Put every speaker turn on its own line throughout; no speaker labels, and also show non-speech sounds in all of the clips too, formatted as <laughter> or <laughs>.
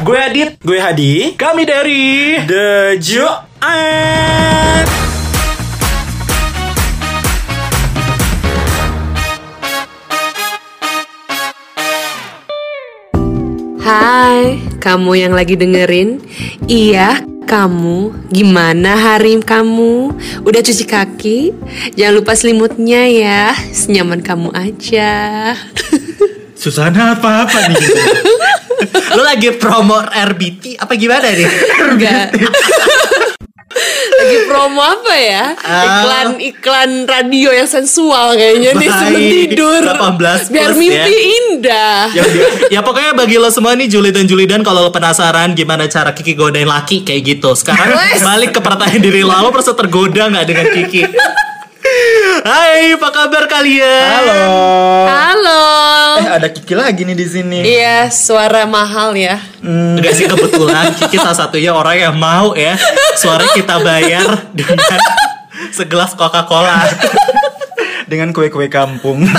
Gue Adit,
Gue Hadi.
kami dari
The Joan.
Hai, kamu yang lagi dengerin? Iya, kamu. Gimana hari kamu? Udah cuci kaki? Jangan lupa selimutnya ya. Senyaman kamu aja. <laughs>
Susana apa-apa nih? <laughs>
Lu lagi promo RBT apa gimana nih?
Enggak. <laughs> lagi promo apa ya? Iklan iklan radio yang sensual kayaknya nih sebelum tidur.
18
Biar
plus
mimpi
ya.
indah.
ya, ya pokoknya bagi lo semua nih Juli dan Julidan kalau lo penasaran gimana cara Kiki godain laki kayak gitu. Sekarang balik ke pertanyaan diri lo, lo tergoda nggak dengan Kiki? Hai, apa kabar kalian?
Halo.
Halo.
Eh ada Kiki lagi nih di sini.
Iya, suara mahal ya.
Enggak sih kebetulan Kiki salah satunya orang yang mau ya Suara kita bayar dengan segelas Coca-Cola
Dengan kue-kue kampung. <laughs>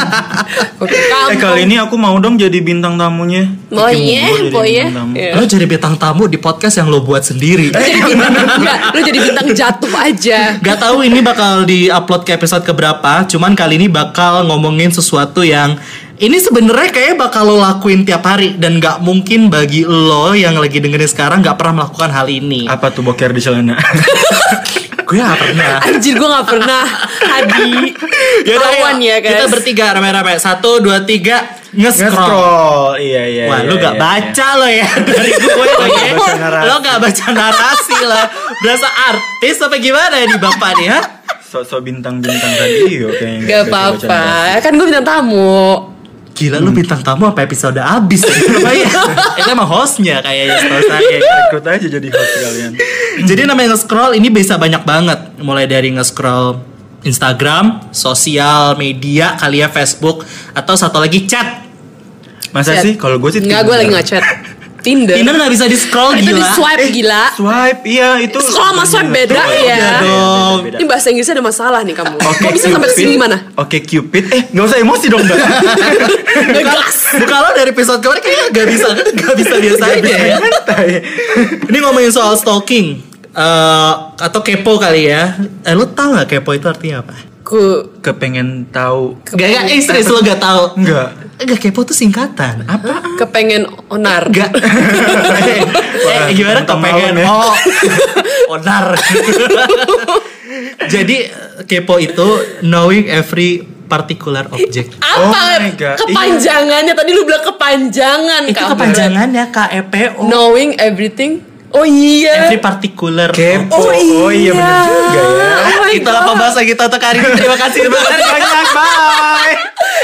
Eh
kampung.
kali ini aku mau dong jadi bintang tamunya.
Oh iya,
mau jadi
oh iya.
bintang tamu.
Lo jadi bintang tamu di podcast yang lo buat sendiri
enggak, lu jadi bintang jatuh aja.
Gak tahu ini bakal di-upload ke episode keberapa Cuman kali ini bakal ngomongin sesuatu yang ini sebenarnya kayak bakal lo lakuin tiap hari dan nggak mungkin bagi lo yang lagi dengerin sekarang nggak pernah melakukan hal ini.
Apa tuh boker di celana? <laughs>
Gue gak pernah.
Anjir gue gak pernah Hadi
Yaudah,
Ketahuan
ayo.
ya guys
Kita bertiga rame-rame. Satu, dua, tiga. Nge-scroll.
Nge-scroll. Iya iya.
Wah,
iya,
lu gak
iya,
baca lo ya <laughs> dari gue lo ya.
baca narasi.
Lo gak baca narasi lo. Berasa artis apa gimana ya di bapak nih, ha?
iya. Sok-sok bintang-bintang radio kayaknya.
Gak apa-apa. Kan gue bintang tamu
Gila lu bintang tamu apa episode abis ya? <laughs> Itu emang hostnya kayaknya setahu saya.
Ikut aja jadi host kalian.
Jadi namanya nge-scroll ini bisa banyak banget. Mulai dari nge-scroll Instagram, sosial media, kali ya Facebook, atau satu lagi chat.
Masa
Chat.
sih kalau gue sih
Enggak gue lagi ngechat Tinder
Tinder nggak bisa di scroll
Itu di
gila.
swipe gila
Swipe iya itu.
Scroll sama swipe beda ya
Beda dong.
Beda.
Ini bahasa Inggrisnya ada masalah nih kamu
Oke,
Kok bisa sampai
Cupid.
sini gimana?
Oke Cupid. Eh nggak usah emosi dong mbak. <laughs>
Ngegas
Bukan lo dari episode kemarin kayaknya gak bisa gak bisa biasa aja ya. Ini ngomongin soal stalking eh atau kepo kali ya. Eh lu tahu gak kepo itu artinya apa?
Ku
Kepengen tahu.
Gak gak eh, serius lo gak tahu.
Enggak.
Enggak kepo tuh singkatan. Apa?
Kepengen onar
Enggak. <laughs> eh, <laughs> <laughs> eh, gimana kepengen
ya.
oh onar. Jadi kepo itu knowing every particular object.
Apa?
Oh my God.
Kepanjangannya Tadi lu bilang kepanjangan
Itu
kamu.
kepanjangannya KEPO.
Knowing everything Oh iya
Every particular.
Kepo.
Oh
Oh iya,
iya.
bener juga ya.
Oh
Itulah pembahasan kita untuk hari ini. Terima kasih banyak.
Banyak bye.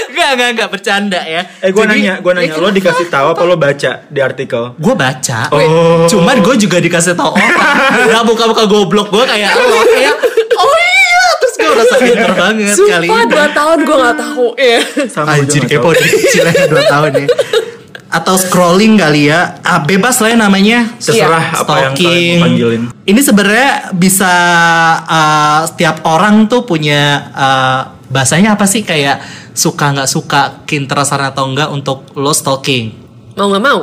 Enggak, enggak, enggak bercanda ya.
Eh gue nanya, gue nanya, lo dikasih tahu apa lo baca di artikel?
Gue baca,
Oh.
cuman gue juga dikasih tau orang. Gak buka-buka goblok gue kayak lo kayak, oh iya, terus gue merasa pinter banget kali
Sumpah
ini.
dua tahun gue gak tahu ya.
Sama
Anjir kepo dari kecil aja 2 tahun ya. Atau scrolling kali ya, ah, bebas lah ya namanya.
Terserah
Iya.
apa yang kalian
Stalking.
mau panggilin.
Ini sebenarnya bisa uh, setiap orang tuh punya uh, bahasanya apa sih kayak suka nggak suka kinteresan atau enggak untuk lo stalking.
Mau gak mau?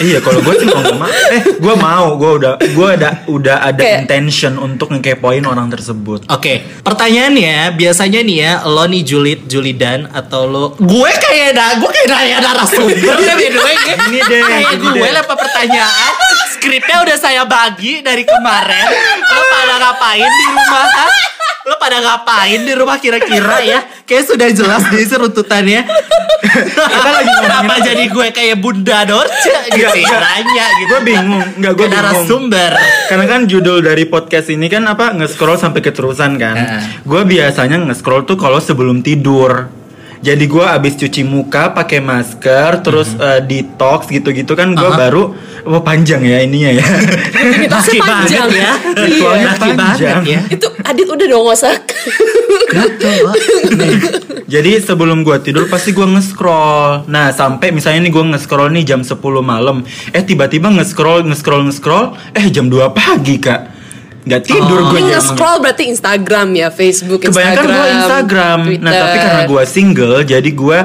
Iya, kalau gue sih mau gak mau. Eh, gue mau, gue udah, gue ada, udah ada
Kayak-
intention untuk ngekepoin orang tersebut.
Oke, pertanyaannya biasanya nih ya, lo nih Julit, Julidan atau lo gue kayak dah, gue kayak nanya narasumber ya way.
Ini deh,
kayak
ini
gue lempar pertanyaan, skripnya udah saya bagi dari kemarin. Lo pada ngapain di rumah? ha? Lo pada ngapain di rumah kira-kira ya? Kayak sudah jelas di runtutannya.
Kita lagi
Kenapa
apa?
jadi gue kayak Bunda Dorce gitu nanya gitu.
Gue bingung, enggak gue bingung.
narasumber.
Karena kan judul dari podcast ini kan apa nge-scroll sampai keterusan kan. Gue biasanya nge-scroll tuh kalau sebelum tidur. Jadi gue abis cuci muka pakai masker, terus eh, detox gitu-gitu kan gue
Aha.
baru, wah panjang ya ininya ya.
Banget
panjang
ya.
Ritualnya
Laki
panjang.
ya.
Itu Adit udah dong
Gatel, <laughs>
Jadi sebelum gue tidur pasti gue nge-scroll. Nah sampai misalnya nih gue nge-scroll nih jam 10 malam, eh tiba-tiba nge-scroll, nge-scroll, nge-scroll, eh jam 2 pagi kak. Nggak tidur
Oh.
gue
Ini
jam
nge-scroll berarti Instagram ya Facebook
Kebanyakan
Instagram
gue Instagram. Nah
Twitter.
tapi karena gue single, jadi gue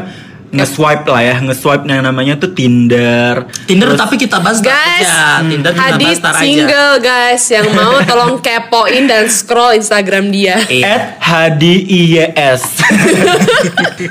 nge-swipe lah ya, nge-swipe yang namanya tuh Tinder.
Tinder
Terus-
tapi kita bahas
Guys,
aja. Tinder kita bahas ntar aja.
single guys yang mau tolong kepoin dan scroll Instagram dia.
Iya. <laughs>
At HDIYS.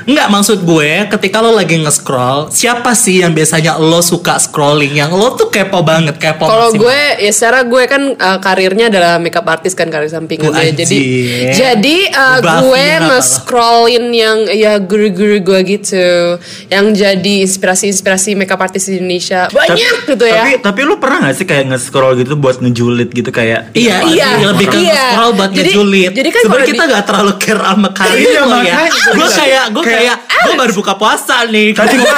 Enggak <laughs> maksud gue ketika lo lagi nge-scroll Siapa sih yang biasanya lo suka scrolling Yang lo tuh kepo banget Kepo
Kalau gue ya secara gue kan uh, karirnya adalah makeup artist kan karir sampingan
Wah,
gue. Jadi
anjir.
jadi uh,
Buffy
gue nge-scrollin yang ya guru-guru gue gitu yang jadi inspirasi-inspirasi makeup artist di Indonesia. Banyak gitu ya.
Tapi tapi lu pernah gak sih kayak nge-scroll gitu buat ngejulit gitu kayak
Iya,
Iya,
iya, lebih ke
iya.
scroll buat
Jadi-
ngejulit.
jadi kan
Sebenarnya kita
di-
gak terlalu care sama karir
Iya,
ya.
gue
Gue kayak, gue
Kayak-
gue baru buka puasa nih.
Tadi
gue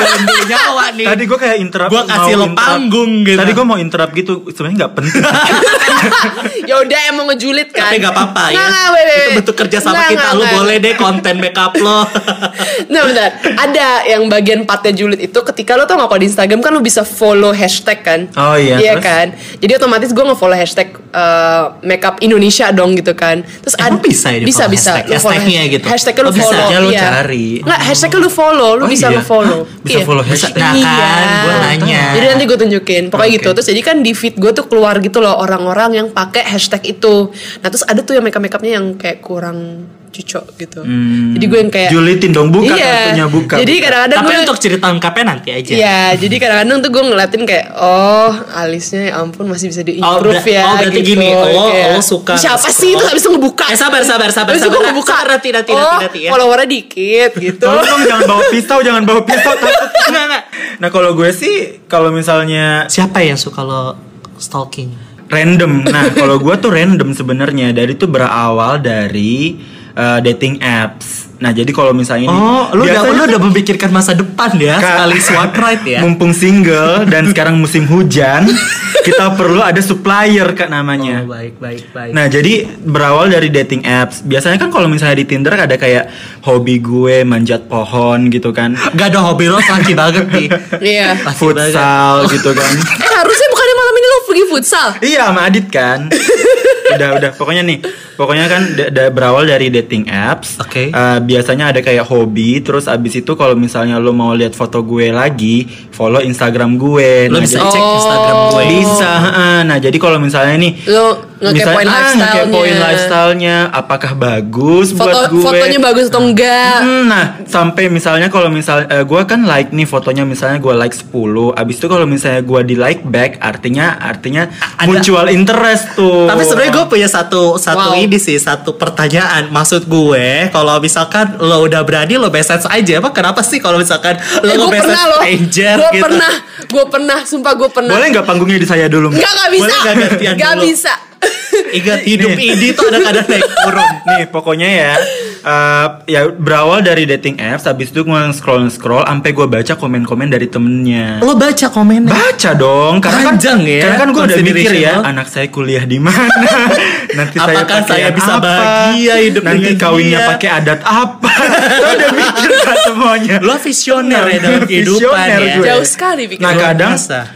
nyawa nih.
Tadi gue kayak interrupt
Gua kasih
mau
lo panggung gitu.
Tadi gue mau interrupt gitu Sebenarnya gak penting <laughs> <laughs>
ya udah emang ngejulit kan.
Tapi gak apa-apa ya.
Nggak, nggak, wait,
Itu bentuk kerja sama
Nggak,
kita.
nggak,
Lo
nggak.
boleh deh konten makeup lo. <laughs>
Nah bentar, ada yang bagian partnya julid itu ketika lo tau gak kalau di Instagram kan lo bisa follow hashtag kan
Oh iya,
Iya
terus?
kan Jadi otomatis gue nge-follow hashtag uh, makeup Indonesia dong gitu kan Terus
Emang
ad-
bisa ya
Bisa, bisa
hashtag?
Lo follow
Hashtagnya
hashtag.
gitu?
Hashtagnya lo
Oh, bisa
follow
aja lo
iya.
cari.
Nggak, hashtagnya lo follow Lo
Oh,
bisa
iya?
lo follow <gasps>
Bisa follow hashtag?
Nah kan, gue nanya.
Jadi nanti gue tunjukin Pokoknya
Oke.
gitu Terus jadi kan di feed gue tuh keluar gitu loh Orang-orang yang pakai hashtag itu Nah terus ada tuh yang makeup-makeupnya yang kayak kurang cocok gitu
Hmm.
Jadi gue yang kayak
Julitin dong buka
Iya.
kartunya buka
Jadi
buka.
kadang-kadang
Tapi
gue
untuk cerita lengkapnya nanti aja.
Iya, jadi kadang-kadang tuh gue ngeliatin kayak oh alisnya ya ampun masih bisa
Oh,
diimprove
ber-
ya
oh, berarti
gitu.
gini, lo-
Kayak,
lo suka
siapa sih itu gak bisa ngebuka?
Eh, sabar, sabar, sabar,
Habis itu
sabar.
gue ngebuka.
Nanti, nanti,
oh,
nanti, nanti ya.
followernya dikit gitu.
Tolong dong jangan bawa pisau, jangan bawa pisau takut.
Enggak, enggak.
Nah kalau gue sih kalau misalnya
Siapa yang suka lo stalking?
Random. Nah kalau gue tuh random sebenarnya dari tuh berawal dari uh, dating apps. Nah jadi kalau misalnya ini
Oh, lu udah, lu udah memikirkan masa depan ya,
Kak-
sekali swipe right ya.
Mumpung single dan sekarang musim hujan, kita perlu ada supplier kak namanya.
Oh, baik, baik, baik.
Nah jadi berawal dari dating apps. Biasanya kan kalau misalnya di Tinder ada kayak hobi gue manjat pohon gitu kan,
Gak ada hobi lo laki banget nih.
Iya.
Futsal gitu kan.
Eh harusnya bukannya malam ini lo pergi futsal?
Iya sama Adit kan. <laughs> udah udah pokoknya nih pokoknya kan da- da- berawal dari dating apps.
Oke.
Eh, biasanya ada kayak hobi terus abis itu kalau misalnya lo mau lihat foto gue lagi follow Instagram gue.
Lo
Nah,
bisa
jadi-
cek Instagram gue.
bisa. heeh. Nah jadi kalau misalnya nih
Lo ngekepoin
misalnya, ah,
lifestyle-nya.
ngekepoin lifestyle-nya, apakah bagus
Foto
buat gue?
fotonya bagus atau enggak?
Hmm, nah, sampai misalnya kalau misal eh, gue kan like nih fotonya misalnya gue like 10, abis itu kalau misalnya gue di like back, artinya artinya
Ada-
mutual interest tuh.
Tapi sebenarnya gue punya satu satu
Wow.
ini sih satu pertanyaan. Maksud gue kalau misalkan lo udah berani lo message aja, apa kenapa sih kalau misalkan lo
Eh, gue pernah loh.
stranger
Gue
gitu?
pernah, gue pernah, sumpah gue pernah.
boleh nggak panggungnya di saya dulu?
Enggak, enggak bisa.
Boleh nggak gantian
Nggak
dulu?
bisa.
Ingat hidup
Nih.
ini tuh ada kadang naik turun. <laughs>
Nih pokoknya ya, eh, ya berawal dari dating apps, abis itu gue scroll scroll, sampai gue baca komen-komen dari temennya.
Lo baca komennya.
Baca dong, karena
Panjang
kan,
ya,
karena kan gue udah mikir ya,
lo.
anak saya kuliah di mana, <laughs> nanti saya
Apakah
pakai
saya
yang
bisa
apa,
bahagia hidup
nanti kawinnya pakai adat apa, <laughs> Saya udah mikir kan semuanya.
Lo visioner ya dalam kehidupan
Visioner
ya.
gue.
Jauh sekali pikir.
Nah kadang,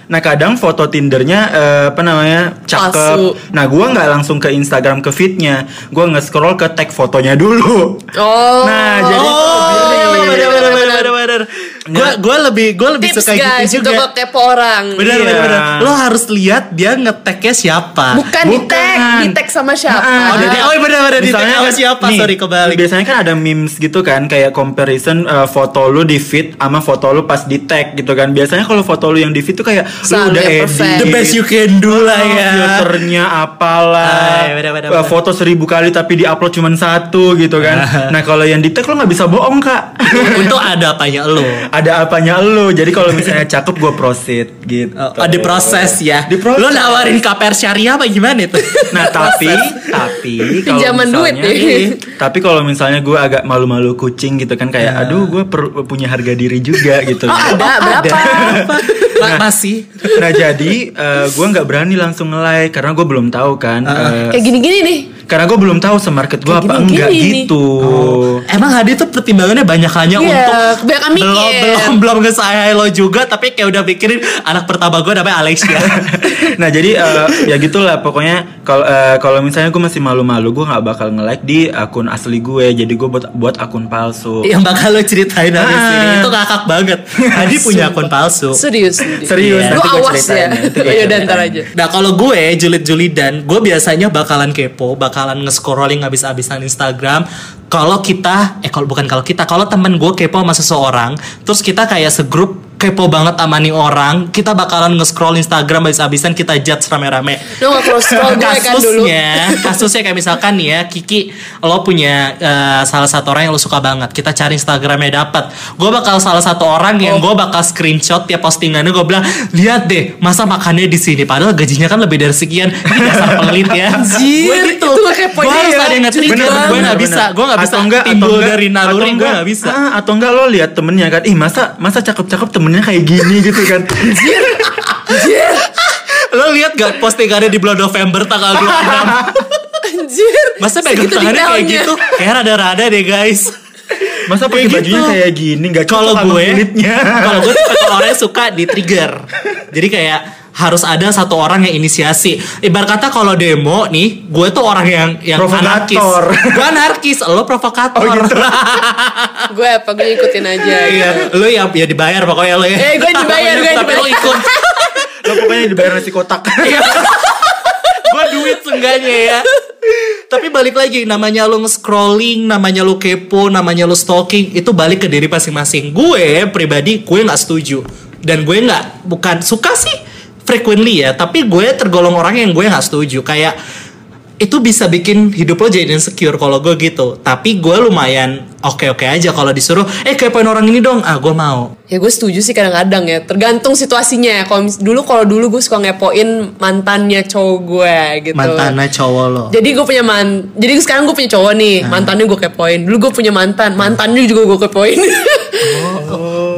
nah kadang foto Tindernya eh, apa namanya cakep.
Palsu.
Nah gue nggak langsung ke Instagram ke feednya, gue nge-scroll ke tag fotonya dulu.
Oh.
Nah, jadi
Oh, bener bener bener bener bener. Gue gue lebih gue lebih
Tips
suka
guys
gitu
untuk
juga.
kepo orang.
Bener
Iya.
bener bener. Lo harus lihat dia ngeteknya siapa.
Bukan, di tag,
Bukan.
di tag sama siapa?
Nah,
Oh, jadi oh bener bener di
Misalnya
sama
kan-
siapa?
nih,
Sorry kebalik.
Biasanya kan ada memes gitu kan kayak comparison uh, foto lu di feed sama foto lu pas di tag gitu kan. Biasanya kalau foto lu yang di feed tuh kayak lu
Selalu
udah
yang
edit.
perfect.
The best you can do lah
Oh,
ya.
Filternya apalah.
Ay, bener, bener,
Uh,
bener.
Foto seribu kali tapi diupload cuma satu gitu kan. nah kalau yang di tag lo nggak bisa bohong kak.
Untuk ada apanya lo? <laughs>
ada apanya lo. Jadi kalau misalnya <laughs> cakep gue proceed gitu.
Oh, di proses ya.
Diproses.
Lo nawarin KPR syariah apa gimana itu? <laughs>
Nah tapi tapi <laughs> kalau
Pinjaman duit
misalnya-
nih.
Tapi kalau misalnya gue agak malu-malu kucing gitu kan kayak aduh gue punya harga diri juga gitu.
Oh, ada berapa?
Ma- masih.
Nah jadi gue nggak berani langsung nge-like karena gue belum tahu kan. eh,
Kayak gini-gini nih.
Karena gue belum tahu semarket gue apa
gini-gini
enggak
nih.
gitu.
Emang Hadi tuh pertimbangannya banyak hanya
Iya,
untuk
mikir.
belum belum belum nge lo juga tapi kayak udah pikirin anak pertama gue namanya Alexia. <laughs>
nah jadi eh, ya gitulah pokoknya kalau eh, kalau misalnya gue masih malu-malu gue nggak bakal nge-like di akun asli gue jadi gue buat buat akun palsu.
yang bakal lo ceritain
Ah.
ini itu ngakak banget. Hadi <laughs> punya akun palsu.
Serius. serius.
Nanti gua
awas ya.
ya,
Ya
ceritain.
ntar aja.
Nah kalau gue julid-julidan, gue biasanya bakalan kepo, bakalan nge-scrolling habis-habisan Instagram. Kalau kita, eh kalau bukan kalau kita, kalau temen gue kepo sama seseorang, terus kita kayak segrup kepo banget sama nih orang, kita bakalan nge-scroll Instagram habis-habisan kita judge rame-rame.
Cross scroll gue kan dulu.
kasusnya, kasusnya kayak misalkan nih ya, Kiki, lo punya eh, salah satu orang yang lo suka banget, kita cari Instagramnya dapat, gue bakal salah satu orang yang
Oh.
gue bakal screenshot tiap postingannya, gue bilang, lihat deh, masa makannya di sini, padahal gajinya kan lebih dari sekian, ini dasar pelit ya.
Anjir,
gue gitu, gue harus
dia.
ada yang nge-trigger, gue
bener,
gak bisa, gue gak bisa timbul dari naluri, gue gak bisa.
Ah, atau enggak lo lihat temennya kan ih masa masa cakep-cakep temennya kayak gini gitu kan.
Lo lihat gak postingannya di bulan November tanggal 26
Anjir.
Masa pegang tangannya kayak gitu? Kayak rada-rada deh guys
masa pakai
Kayak
bajunya
gitu.
kayak gini nggak cocok <laughs>
kalau gue
kulitnya
kalau <laughs> gue tipe orang yang suka di trigger jadi kayak harus ada satu orang yang inisiasi ibarat kata kalau demo nih gue tuh orang yang yang anarkis
Provokator.
gue anarkis lo provokator
Oh, gitu. <laughs>
Gue apa gue ikutin aja.
iya lo yang ya dibayar pokoknya lo ya
Eh, gue dibayar, gue
tapi lo
dibayar.
ikut
lo pokoknya dibayar nasi kotak
Iya. gue duit seenggaknya ya tapi balik lagi namanya lo nge-scrolling namanya lo kepo namanya lo stalking itu balik ke diri masing-masing. Gue pribadi gue nggak setuju. Dan gue nggak bukan suka sih frequently ya tapi gue tergolong orang yang gue nggak setuju. Kayak itu bisa bikin hidup lo jadi insecure kalau gue gitu. Tapi gue lumayan oke-oke aja kalau disuruh eh kepoin orang ini dong ah gue mau
Ya gue setuju sih kadang-kadang ya. Tergantung situasinya ya. Kalau dulu kalau dulu gue suka ngepoin mantannya cowok gue gitu.
mantannya cowok lo
Jadi gue punya man, jadi sekarang gue punya cowok nih, mantannya gue kepoin. Dulu gue punya mantan, mantannya juga gue kepoin. <laughs>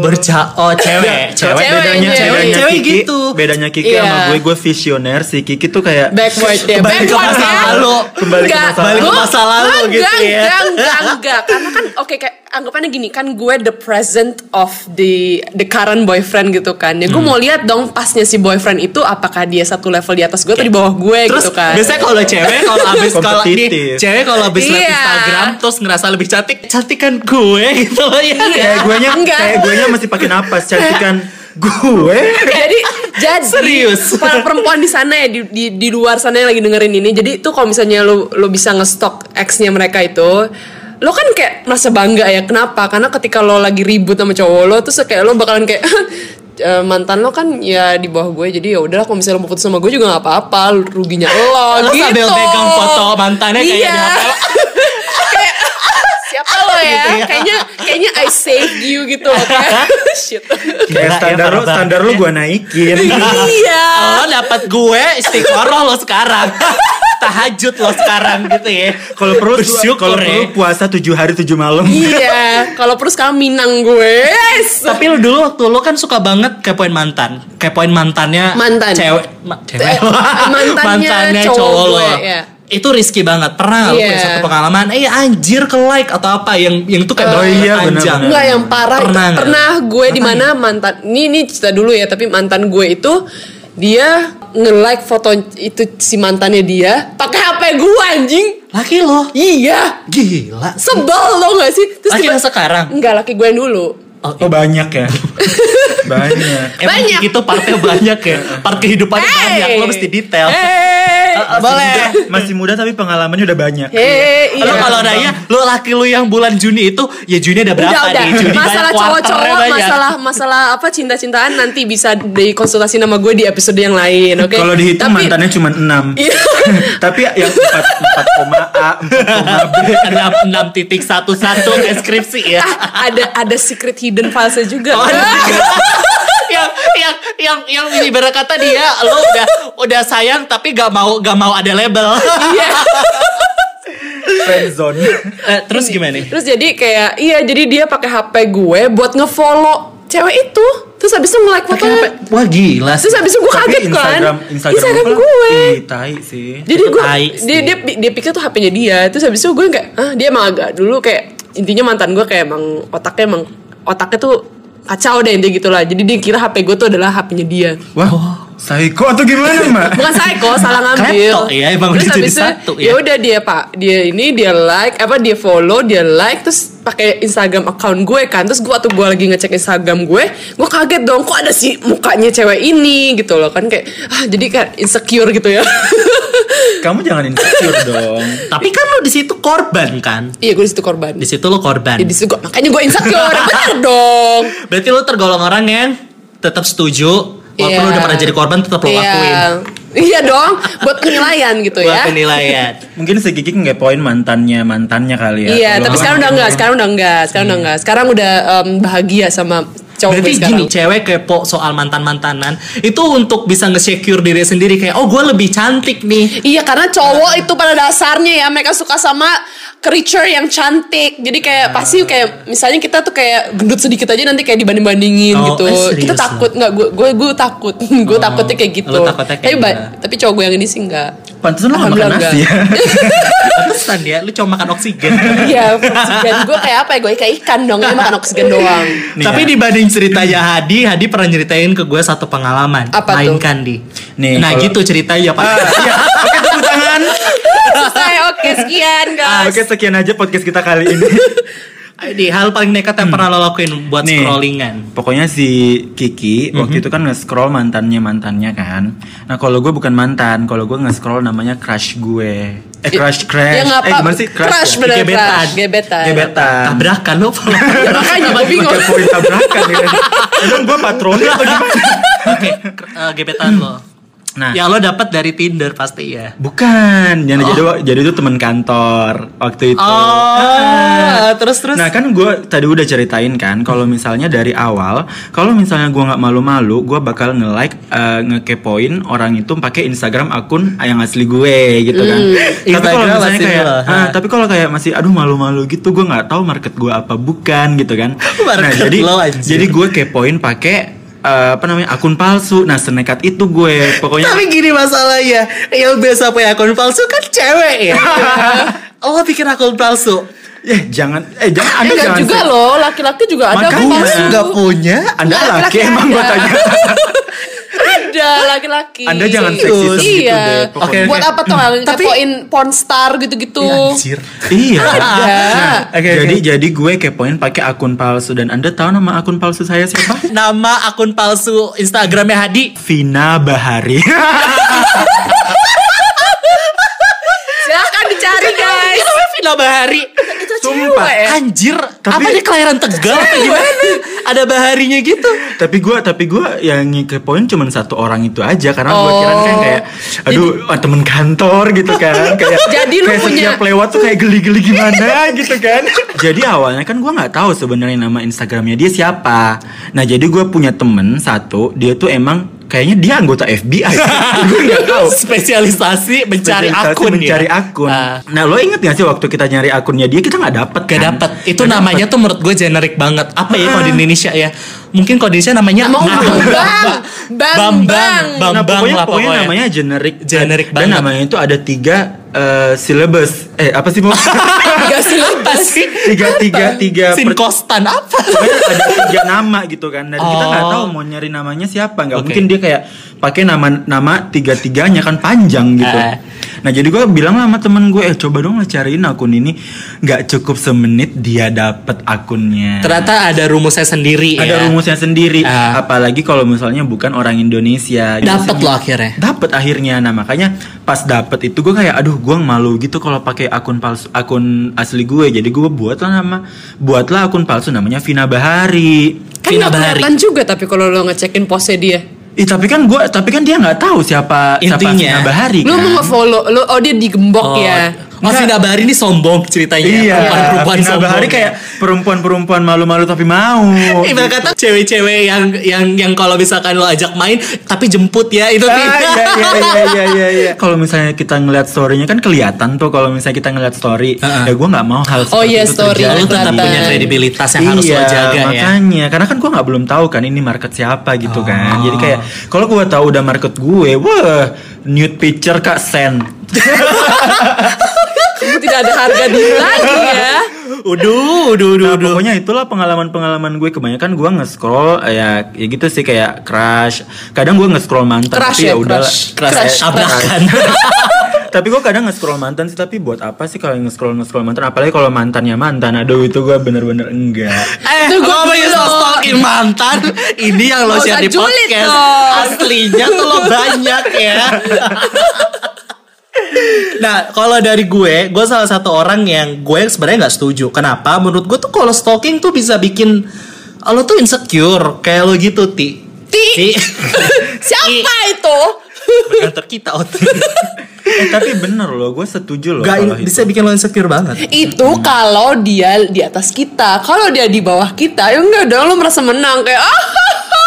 berca oh cewek cewek
Cewek,
bedanya
cewek.
bedanya
Cewek
Kiki
gitu.
bedanya Kiki
Iya.
sama gue gue visioner si Kiki tuh kayak
Backward ya,
Kembali ke masa lalu.
Kembali ke masa
lalu.
gua-
Masa lalu gitu ya.
Enggak, enggak, <laughs> enggak. Karena kan oke kayak anggapannya gini kan gue the present of the the current boyfriend gitu kan. Ya
Hmm.
gue mau lihat dong pasnya si boyfriend itu apakah dia satu level di atas gue atau di bawah gue
Terus
gitu kan.
biasanya kalau cewek kalau abis kalau nih
Kompetitif.
cewek kalau abis liat
Iya.
Instagram terus ngerasa lebih cantik, cantik kan gue gitu loh ya.
kayak gue nya kayak gue nya masih pakai napas cantikan gue
jadi jadi
Serius?
para perempuan di sana ya di, di di luar sana yang lagi dengerin ini jadi itu kalau misalnya lo lo bisa ngestok ex-nya mereka itu lo kan kayak merasa bangga ya kenapa karena ketika lo lagi ribut sama cowok lo terus kayak lo bakalan kayak <laughs> "Eh, mantan lo kan ya di bawah gue jadi ya udah kalau misalnya lo mau putus sama gue juga nggak apa-apa ruginya lo
Lo
gitu
sambil pegang foto mantannya kayak
iya.
di HP. <laughs>
Lo ya
Gitu ya.
kayaknya kayaknya I saved you gitu loh kayak <laughs> shit
kayak
Gila ya,
standar lo standar lo
banget
gue naikin <laughs>
iya
Lo dapat gue istiqoroh lo sekarang. <laughs> Tahajud lo sekarang gitu ya.
kalau perlu
Bersyukur
kalau
ya.
perlu puasa tujuh hari tujuh malam
Iya, kalau perlu sekarang Minang gue. Yes.
Tapi lu dulu waktu lu kan suka banget kepoin mantan. Kepoin mantannya
Mantan.
cewek ma- cewek.
Eh, mantannya cowok
lo.
gue, ya.
Itu risky banget. Pernah nggak lu
Iya.
punya satu pengalaman, eh anjir ke like atau apa yang yang itu kayak
Oh
bener-bener
iya,
panjang.
Enggak yang parah itu
Pernah
pernah,
nggak?
gue di mana mantan ini ini cerita dulu ya tapi mantan gue itu dia nge-like foto itu si mantannya dia pakai HP gue anjing
Laki lo.
iya
Gila.
sebel lo gak sih terus
Laki
tiba-
yang sekarang.
enggak laki gue yang dulu
Oh,
oh banyak ya <laughs> banyak
Emang
Banyak.
gitu partnya banyak ya. <laughs> Part kehidupannya banyak. Lo mesti detail.
Hey,
Ah,
boleh
muda, masih muda tapi pengalamannya udah banyak
Hey,
Lo
iya.
kalau nanya, lo laki lu yang bulan Juni itu, ya Juni ada berapa
udah udah
nih? Juni
masalah cowok-cowok masalah masalah apa cinta-cintaan nanti bisa dikonsultasi nama gue di episode yang lain oke
kalau dihitung
Tapi-
mantannya cuma enam
Iya. <laughs>
tapi yang empat empat koma A empat koma B
enam enam titik satu satu deskripsi ya.
Ah, ada ada secret hidden file juga
Oh. <laughs> yang yang yang ibarat kata dia lo udah udah sayang tapi gak mau gak mau ada label.
Iya. <laughs>
friendzone
Eh, terus gimana nih?
Terus jadi kayak iya jadi dia pakai HP gue buat ngefollow cewek itu terus habis itu nge-like fotonya.
Wah gila. sih.
terus habis itu gue kaget kan
Instagram Instagram,
gue
Ih, tai sih.
jadi gue
tai
dia,
sih.
dia dia pikir tuh HP-nya dia terus habis itu gue kayak ah dia emang agak dulu kayak intinya mantan gue kayak emang otaknya emang otaknya tuh kacau deh intinya gitu lah jadi dia kira HP gue tuh adalah HP-nya dia.
Wah, psycho atau gimana, Mbak? <laughs>
bukan psycho salah ngambil.
Ketok ya, emang
terus habis itu
satu ya.
ya udah dia pak. Dia ini dia like apa dia follow dia like terus pakai Instagram account gue kan. Terus gue waktu gue lagi ngecek Instagram gue gue kaget dong kok ada si mukanya cewek ini gitu loh kan. Kayak ah jadi kayak insecure gitu ya <laughs>
Kamu jangan insecure dong.
Tapi kan lo di situ korban kan?
iya gue di situ korban
Di situ lo korban.
Ya, di situ gua- makanya gue insecure <laughs> bener dong
Berarti lo tergolong orang yang tetap setuju walaupun
Iya.
lo udah pernah jadi korban tetap lo
Iya.
lakuin.
iya dong buat penilaian gitu
Buat
ya
penilaian. <laughs>
Mungkin si Kiki ngepoin mantannya, mantannya kali ya.
iya tapi sekarang udah enggak sekarang udah enggak sekarang udah enggak sekarang udah em, bahagia sama cowok
Berarti
sekarang
gini, cewek kepo soal mantan-mantanan itu untuk bisa nge-secure diri sendiri kayak oh gue lebih cantik nih.
Iya karena cowok itu pada dasarnya ya mereka suka sama creature yang cantik. Jadi kayak pasti kayak misalnya kita tuh kayak gendut sedikit aja nanti kayak dibanding bandingin
Oh,
gitu.
eh,
kita takut nggak? Gue gue gue takut. <laughs> gue takutnya kayak gitu.
takutnya kayak
tapi
gitu.
tapi cowok gue yang ini sih enggak.
Pantesan lo gak makan nasi ya. <laughs>
Pantesan dia, lu cuma makan oksigen.
Iya. Dan gue kayak apa ya? Gue kayak ikan dong. Dia makan oksigen doang.
Nih
Tapi
ya.
dibanding ceritanya Hadi, Hadi pernah nyeritain ke gue satu pengalaman.
Apa tuh?
Mainkan di.
Nih,
nah
kalau-
gitu ceritanya Pak.
Ah, iya. Oke, tepuk tangan. <laughs>
Selesai. Oke sekian guys.
Oke, sekian aja podcast kita kali ini. <laughs>
Di hal paling nekat yang pernah lo lakuin buat
Nih.
scrollingan.
Pokoknya si Kiki waktu itu kan nge-scroll mantannya mantannya kan. Nah kalau gue bukan mantan, kalau gue nge-scroll namanya crush gue. Eh crush crash.
Ya
eh gimana sih
Crush
ya?
bener
Gebetan.
crush. Gebetan.
Gebetan.
Tabrakan lo.
Ya, makanya gue bingung.
Pakai poin tabrakan ya. <laughs> Emang gue patroli atau gimana?
Oke, k- eh, gebetan lo.
Nah,
Yang lo dapat dari Tinder pasti ya.
bukan. Jadi jadi jadi itu teman kantor waktu itu.
Oh, terus terus.
Nah kan gue tadi udah ceritain kan kalau misalnya dari awal kalau misalnya gue nggak malu-malu gue bakal nge-like eh, ngekepoin orang itu pakai Instagram akun yang asli gue gitu kan. tapi kalau misalnya kayak ah, tapi kalau kayak masih aduh malu-malu gitu gue nggak tahu market gue apa bukan gitu kan. <laughs> nah
Market
jadi
lo, anjir.
jadi gue kepoin pakai eh, apa namanya akun palsu. Nah senekat itu gue pokoknya
Tapi gini masalahnya, yang biasa punya akun palsu kan cewek ya. lo <laughs> bikin akun palsu.
eh jangan eh jangan anda
Enggak
jangan
juga loh, laki-laki juga ada
Makanya.
palsu.
Enggak punya.
Anda
Laki-laki
laki emang gue tanya. <laughs>
Ada laki-laki.
Anda jangan seksis gitu
Iya.
deh, pokoknya.
Oke,
Buat apa tuh
Tapi-
ngepoin pornstar gitu-gitu?
Ya, anjir.
Iya.
Ada.
Nah,
Oke,
jadi
oke.
jadi gue kepoin pakai akun palsu dan Anda tahu nama akun palsu saya siapa?
Nama akun palsu Instagramnya Hadi.
Vina Bahari. <laughs>
Vina Bahari.
Itu
Sumpah.
cewek.
Anjir,
Tapi-
apa dia kelahiran Tegal apa gimana? Ada baharinya gitu.
tapi gue tapi gue yang kepoin cuma satu orang itu aja karena gue kira kan
Oh.
kayak aduh ah, temen kantor gitu kan <laughs> kayak
Jadi lu
kayak
punya-
setiap lewat tuh kayak geli-geli gimana <laughs> gitu kan jadi awalnya kan gue nggak tahu sebenarnya nama instagramnya dia siapa nah jadi gue punya temen satu dia tuh emang kayaknya dia anggota FBI <laughs> gue nggak tahu
Spesialisasi mencari
Spesialisasi
akun
mencari
ya.
akun.
Ah.
Nah lo inget gak sih waktu kita nyari akunnya dia kita nggak dapet
Gak
kan?
dapet Itu
Nggak
namanya
dapet.
tuh menurut gue generik banget Apa ya kalau di Indonesia ya Mungkin kalau di Indonesia namanya
Nama
Nah,
Bambang.
Bambang
Bambang.
Bambang
nah, pokoknya,
lah
pokoknya
pokoknya
namanya generik
Generik banget.
Dan namanya itu ada tiga eh, syllabus Eh apa sih mau? <laughs>
Tiga silabus.
tiga tiga tiga
Sinkostan apa
ada tiga nama gitu kan Dan kita nggak
Oh.
tahu mau nyari namanya siapa nggak
Oke.
mungkin dia kayak pakai nama nama tiga tiganya kan panjang gitu
Eh.
Nah jadi gue bilang lah sama temen gue Eh coba dong lah cariin akun ini. Nggak cukup semenit dia dapet akunnya.
Ternyata ada rumusnya sendiri
ada
ya?
rumusnya sendiri.
Ah.
apalagi kalau misalnya bukan orang Indonesia
Dapet loh akhirnya?
Dapet akhirnya. Nah makanya pas dapet itu gue kayak aduh gue malu gitu kalau pakai akun palsu akun asli gue jadi gue buatlah nama buatlah akun palsu namanya Vina Bahari.
Kan
Vina
gak
Bahari.
juga tapi kalau lo ngecekin postnya dia.
Ih, tapi kan gue tapi kan dia nggak tahu siapa siapa
Intinya,
Vina Bahari
Lo
kan?
mau nge-follow, lo, oh dia digembok
Oh,
ya.
Mas Vina Bahari ini sombong ceritanya.
Iya,
Perempuan-perempuan
Vina
sombong.
Bahari
ya.
kayak perempuan-perempuan malu-malu tapi mau. <laughs>
Ibarat kata cewek-cewek yang yang yang kalau misalkan lo ajak main tapi jemput ya itu
Ah,
Vina.
iya, iya, iya, iya, iya, iya. <laughs> Kalau misalnya kita ngeliat storynya kan kelihatan tuh kalau misalnya kita ngeliat story,
Heeh.
ya gue nggak mau hal seperti
Oh iya,
itu
story
terjadi.
Lo tetap
Kelihatan.
punya kredibilitas yang harus
iya,
lo jaga ya.
makanya karena kan gue nggak belum tahu kan ini market siapa gitu
Oh.
kan. Jadi kayak kalau gue tahu udah market gue, wah nude picture kak sen. <laughs>
Kamu tidak ada harga diri lagi ya.
Uduh, uduh, uduh,
Nah,
uduh.
pokoknya itulah pengalaman-pengalaman gue kebanyakan gue nge-scroll ya ya gitu sih kayak crush. Kadang gue nge-scroll mantan
Crush
tapi
ya,
ya udah
crush.
Crush,
Crush,
tabrakan. <laughs>
tapi gue kadang nge-scroll mantan sih tapi buat apa sih kalau nge-scroll nge-scroll mantan apalagi kalau mantannya mantan aduh itu gue bener-bener enggak
Eh,
Itu dulu.
soal stalking mantan, ini yang lo share di podcast.
dong.
Aslinya tuh lo banyak ya. <laughs> Nah, kalau dari gue, gue salah satu orang yang gue sebenarnya nggak setuju. Kenapa? Menurut gue tuh kalau stalking tuh bisa bikin lo tuh insecure kayak lo gitu, Ti.
Ti.
Ti. <laughs>
Siapa itu?
Kantor kita, Ot. <laughs>
eh tapi bener loh gue setuju loh
Gak
kalau itu.
bisa bikin lo insecure banget.
Itu kalau dia di atas kita. Kalau dia di bawah kita, ya enggak dong lo merasa menang kayak ah.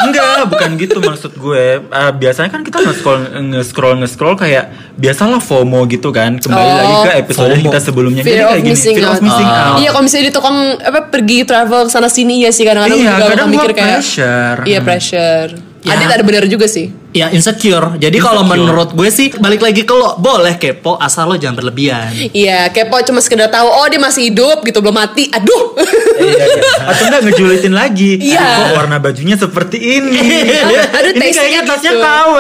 Enggak, bukan gitu maksud gue. Eh, biasanya kan kita nge-scroll nge-scroll nge-scroll kayak biasalah FOMO gitu kan. Kembali
Oh.
lagi ke episode
FOMO.
kita sebelumnya.
Fear
Jadi kayak gini,
missing
fear of
out.
missing out.
Iya, kalau misalnya di tukang apa pergi travel sana sini ya sih kadang-kadang
Iya,
juga
kadang
mikir kayak
pressure.
Iya,
Hmm.
Ya.
Adit ada benar juga sih.
Ya insecure. Jadi kalau menurut gue sih balik lagi ke lo boleh kepo asal lo jangan berlebihan.
Iya, kepo cuma sekedar tahu oh dia masih hidup gitu belum mati. Aduh.
Iya, iya. Atau enggak ngejulitin lagi.
Iya.
Kok warna bajunya seperti ini? <laughs>
Aduh,
ini kayaknya tasnya
gitu.
KW.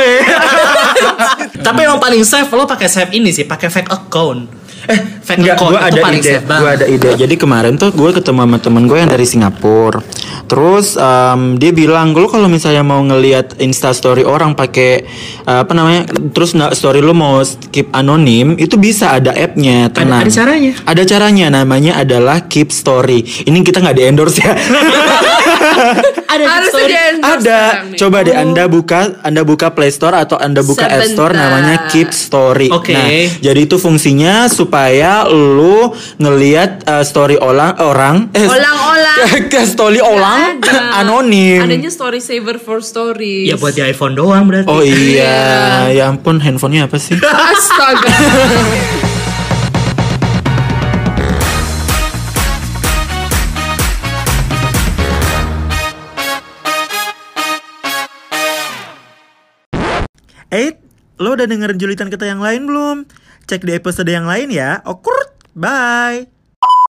<laughs>
Tapi emang paling safe lo pakai safe ini sih, pakai fake account.
Eh, enggak, gue ada ide. Gue ada ide. Jadi kemarin tuh gue ketemu sama temen gue yang dari Singapura. Terus em, dia bilang, lo kalau misalnya mau ngelihat Insta Story orang pakai eh, apa namanya, terus story lo mau skip anonim, itu bisa ada app-nya. Tenang.
ada caranya?
Ada caranya. Namanya adalah Keep Story. Ini kita nggak di endorse ya. <laughs>
Ada
Harus
story.
di endorse
Ada. Coba deh Anda buka Anda buka Play Store atau Anda buka App Store
Sebentar.
namanya Keep Story.
Oke.
Nah, jadi itu fungsinya supaya lu ngelihat uh, story orang orang eh
Olang-olang. <laughs>
ke story orang
Ada. <laughs>
anonim.
Adanya story saver for stories.
Ya buat di iPhone doang berarti.
Oh iya, ya ampun handphonenya apa sih? <laughs>
Astaga.
Eh, lo udah dengerin julitan kita yang lain belum? Cek di episode yang lain ya. Okur, bye.